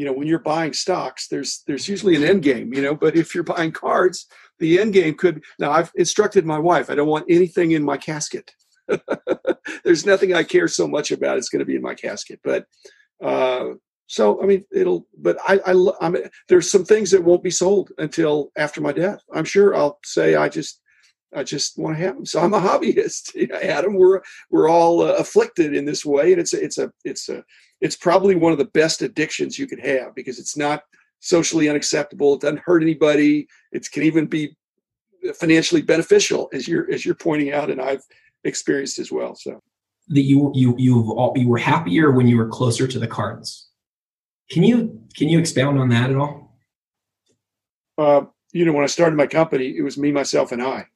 you know when you're buying stocks there's there's usually an end game you know but if you're buying cards the end game could now i've instructed my wife i don't want anything in my casket there's nothing i care so much about it's going to be in my casket but uh so i mean it'll but i i i mean there's some things that won't be sold until after my death i'm sure i'll say i just I just want to have them. So I'm a hobbyist. You know, Adam, we're we're all uh, afflicted in this way, and it's a, it's a it's a it's probably one of the best addictions you could have because it's not socially unacceptable. It doesn't hurt anybody. It can even be financially beneficial, as you're as you're pointing out, and I've experienced as well. So that you you you all, you were happier when you were closer to the cards. Can you can you expound on that at all? Uh, you know, when I started my company, it was me, myself, and I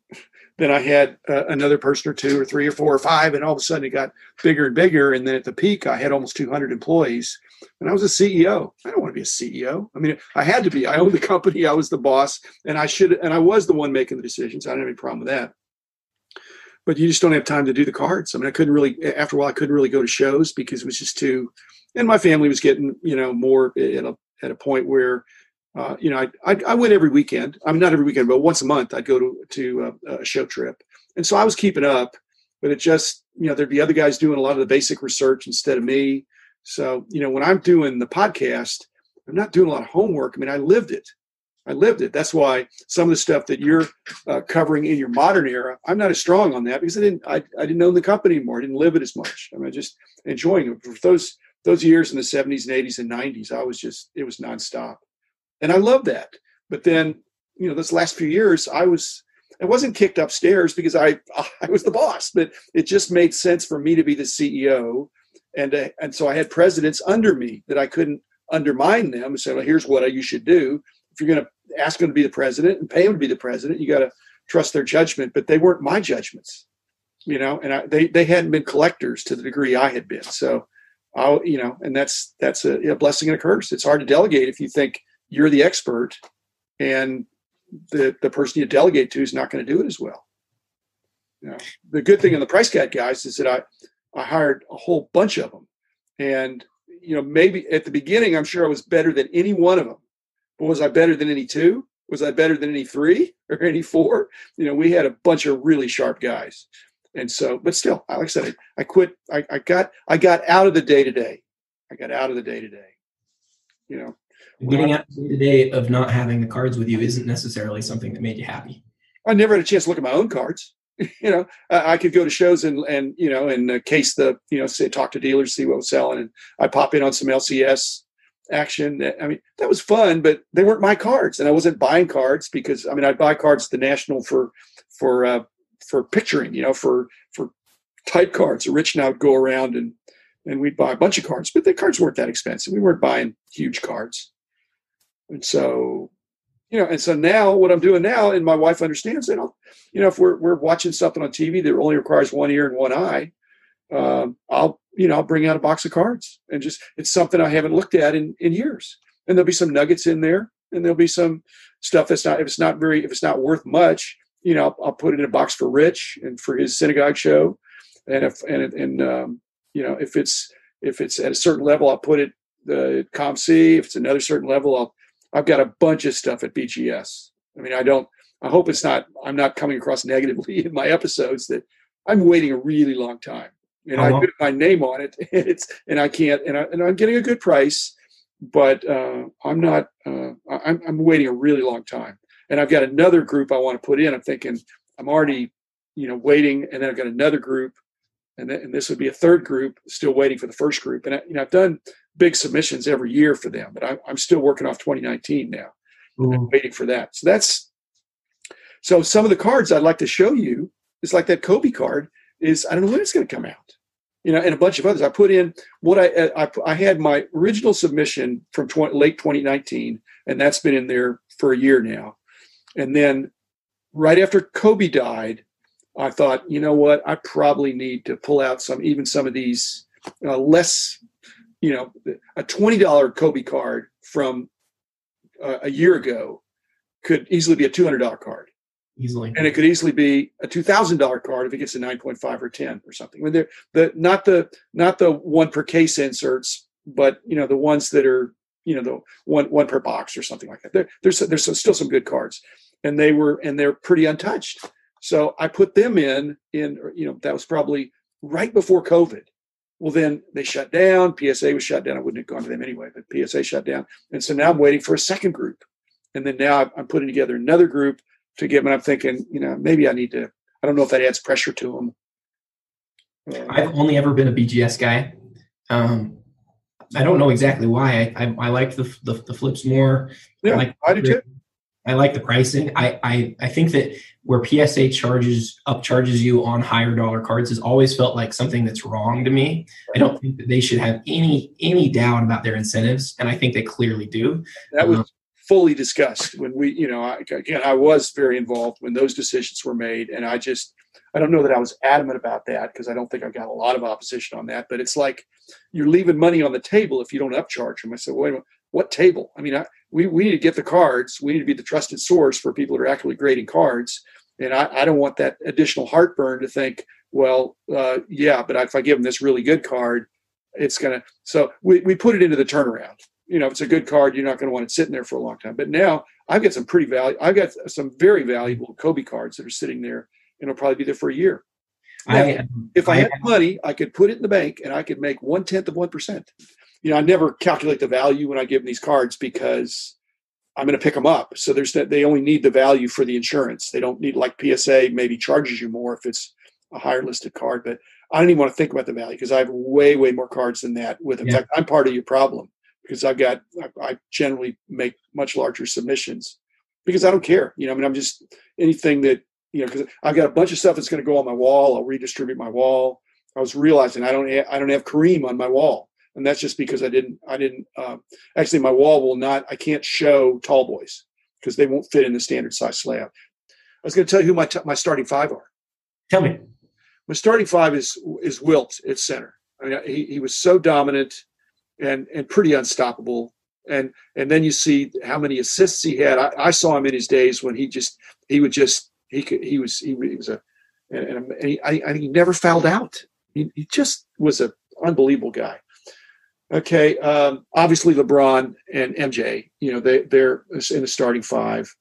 then I had uh, another person or two or three or four or five, and all of a sudden it got bigger and bigger. And then at the peak, I had almost 200 employees, and I was a CEO. I don't want to be a CEO. I mean, I had to be. I owned the company. I was the boss, and I should, and I was the one making the decisions. I didn't have any problem with that. But you just don't have time to do the cards. I mean, I couldn't really. After a while, I couldn't really go to shows because it was just too. And my family was getting, you know, more at a at a point where uh, you know, I, I, I went every weekend. I mean, not every weekend, but once a month, I'd go to to a, a show trip, and so I was keeping up. But it just, you know, there'd be other guys doing a lot of the basic research instead of me. So, you know, when I'm doing the podcast, I'm not doing a lot of homework. I mean, I lived it. I lived it. That's why some of the stuff that you're uh, covering in your modern era, I'm not as strong on that because I didn't. I, I didn't own the company anymore. I didn't live it as much. I mean, just enjoying it. For those those years in the 70s and 80s and 90s, I was just it was nonstop and I love that. But then, you know, this last few years, I was I wasn't kicked upstairs because I I was the boss, but it just made sense for me to be the CEO, and uh, and so I had presidents under me that I couldn't undermine them and say, well, here's what you should do. If you're going to ask them to be the president and pay them to be the president, you got to trust their judgment. But they weren't my judgments, you know, and I, they they hadn't been collectors to the degree I had been. So, I you know, and that's that's a, a blessing and a curse. It's hard to delegate if you think you're the expert and the the person you delegate to is not going to do it as well. You know, the good thing in the price cat guys is that I I hired a whole bunch of them, and you know maybe at the beginning I'm sure I was better than any one of them, but was I better than any two? Was I better than any three or any four? You know, we had a bunch of really sharp guys, and so but still, like I said, I, I quit. I, I got I got out of the day to day. I got out of the day to day. You know, Getting out the day of not having the cards with you isn't necessarily something that made you happy. I never had a chance to look at my own cards. you know, I could go to shows and and you know and uh, case the you know say talk to dealers, see what was selling, and I pop in on some LCS action. I mean, that was fun, but they weren't my cards, and I wasn't buying cards because I mean, I'd buy cards at the National for for uh, for picturing, you know, for for type cards. Rich and I would go around and and we'd buy a bunch of cards, but the cards weren't that expensive. We weren't buying huge cards. And so, you know, and so now what I'm doing now, and my wife understands it. You know, if we're we're watching something on TV that only requires one ear and one eye, um, I'll you know I'll bring out a box of cards and just it's something I haven't looked at in in years. And there'll be some nuggets in there, and there'll be some stuff that's not if it's not very if it's not worth much, you know, I'll, I'll put it in a box for Rich and for his synagogue show, and if and and um, you know if it's if it's at a certain level, I'll put it the COMC. If it's another certain level, I'll I've got a bunch of stuff at BGS. I mean, I don't. I hope it's not. I'm not coming across negatively in my episodes that I'm waiting a really long time, and uh-huh. I put my name on it. And it's and I can't. And I and I'm getting a good price, but uh, I'm not. Uh, I'm I'm waiting a really long time, and I've got another group I want to put in. I'm thinking I'm already, you know, waiting, and then I've got another group, and, th- and this would be a third group still waiting for the first group. And I, you know, I've done big submissions every year for them, but I, am still working off 2019 now, mm-hmm. waiting for that. So that's so some of the cards I'd like to show you is like that Kobe card is I don't know when it's going to come out, you know, and a bunch of others. I put in what I I, I had my original submission from 20, late 2019, and that's been in there for a year now, and then right after Kobe died. I thought, you know what? I probably need to pull out some, even some of these uh, less you know, a $20 Kobe card from uh, a year ago could easily be a $200 card. Easily. And it could easily be a $2,000 card if it gets a 9.5 or 10 or something. When they're the, not the, not the one per case inserts, but you know, the ones that are you know the one one per box or something like that. There, there's there's still some good cards, and they were and they're pretty untouched. So I put them in in you know that was probably right before COVID. Well, then they shut down. PSA was shut down. I wouldn't have gone to them anyway, but PSA shut down, and so now I'm waiting for a second group, and then now I'm putting together another group to get. And I'm thinking, you know, maybe I need to. I don't know if that adds pressure to them. Uh, I've only ever been a BGS guy. Um, I don't know exactly why. I I, I like the, the, the flips more. Yeah, I, like I do too. I like the pricing. I, I I think that where PSA charges upcharges you on higher dollar cards has always felt like something that's wrong to me. I don't think that they should have any any doubt about their incentives, and I think they clearly do. That was um, fully discussed when we, you know, I, again, I was very involved when those decisions were made, and I just I don't know that I was adamant about that because I don't think I got a lot of opposition on that. But it's like you're leaving money on the table if you don't upcharge them. I said, wait a minute, what table? I mean, I, we, we need to get the cards. We need to be the trusted source for people that are actually grading cards. And I, I don't want that additional heartburn to think, well, uh, yeah, but if I give them this really good card, it's going to. So we, we put it into the turnaround. You know, if it's a good card, you're not going to want it sitting there for a long time. But now I've got some pretty value. I've got some very valuable Kobe cards that are sitting there and it'll probably be there for a year. Now, I, if I, I had money, I could put it in the bank and I could make one tenth of one percent. You know, I never calculate the value when I give them these cards because I'm going to pick them up. So there's that they only need the value for the insurance. They don't need like PSA maybe charges you more if it's a higher listed card. But I don't even want to think about the value because I have way way more cards than that. With in yeah. fact, I'm part of your problem because I've got I, I generally make much larger submissions because I don't care. You know, I mean, I'm just anything that you know, because I've got a bunch of stuff that's going to go on my wall. I'll redistribute my wall. I was realizing I don't I don't have Kareem on my wall, and that's just because I didn't I didn't uh, actually my wall will not I can't show tall boys because they won't fit in the standard size slab. I was going to tell you who my t- my starting five are. Tell me. My starting five is is Wilt at center. I mean, he, he was so dominant and and pretty unstoppable. And and then you see how many assists he had. I, I saw him in his days when he just he would just he could, he was he, he was a and, and he, I, I, he never fouled out. He, he just was an unbelievable guy. Okay, um, obviously LeBron and MJ, you know they they're in the starting five.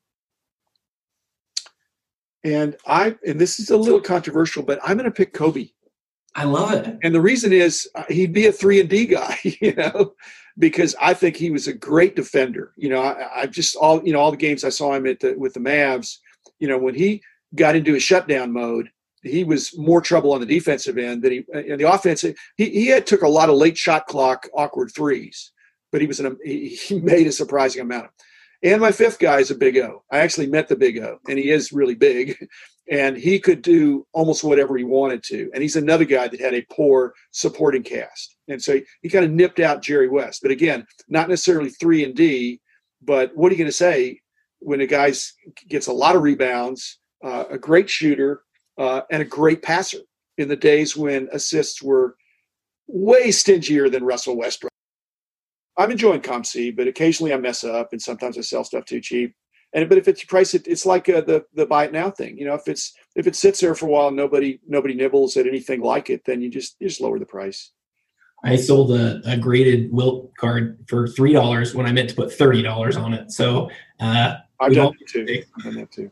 And I and this is a little controversial, but I'm going to pick Kobe. I love it. And the reason is uh, he'd be a three and D guy, you know, because I think he was a great defender. You know, I, I just all you know all the games I saw him at the, with the Mavs you know, when he got into a shutdown mode, he was more trouble on the defensive end than he in the offense. He he had took a lot of late shot clock awkward threes, but he was an he made a surprising amount. And my fifth guy is a big O. I actually met the big O, and he is really big, and he could do almost whatever he wanted to. And he's another guy that had a poor supporting cast, and so he, he kind of nipped out Jerry West. But again, not necessarily three and D. But what are you going to say? when a guy gets a lot of rebounds, uh, a great shooter, uh, and a great passer in the days when assists were way stingier than Russell Westbrook. I'm enjoying COMC, but occasionally I mess up, and sometimes I sell stuff too cheap. And but if it's price it, it's like uh, the the buy it now thing. You know, if it's if it sits there for a while, nobody nobody nibbles at anything like it, then you just you just lower the price. I sold a, a graded Wilt card for three dollars when I meant to put thirty dollars on it. So uh, I've done that too. I've done that too.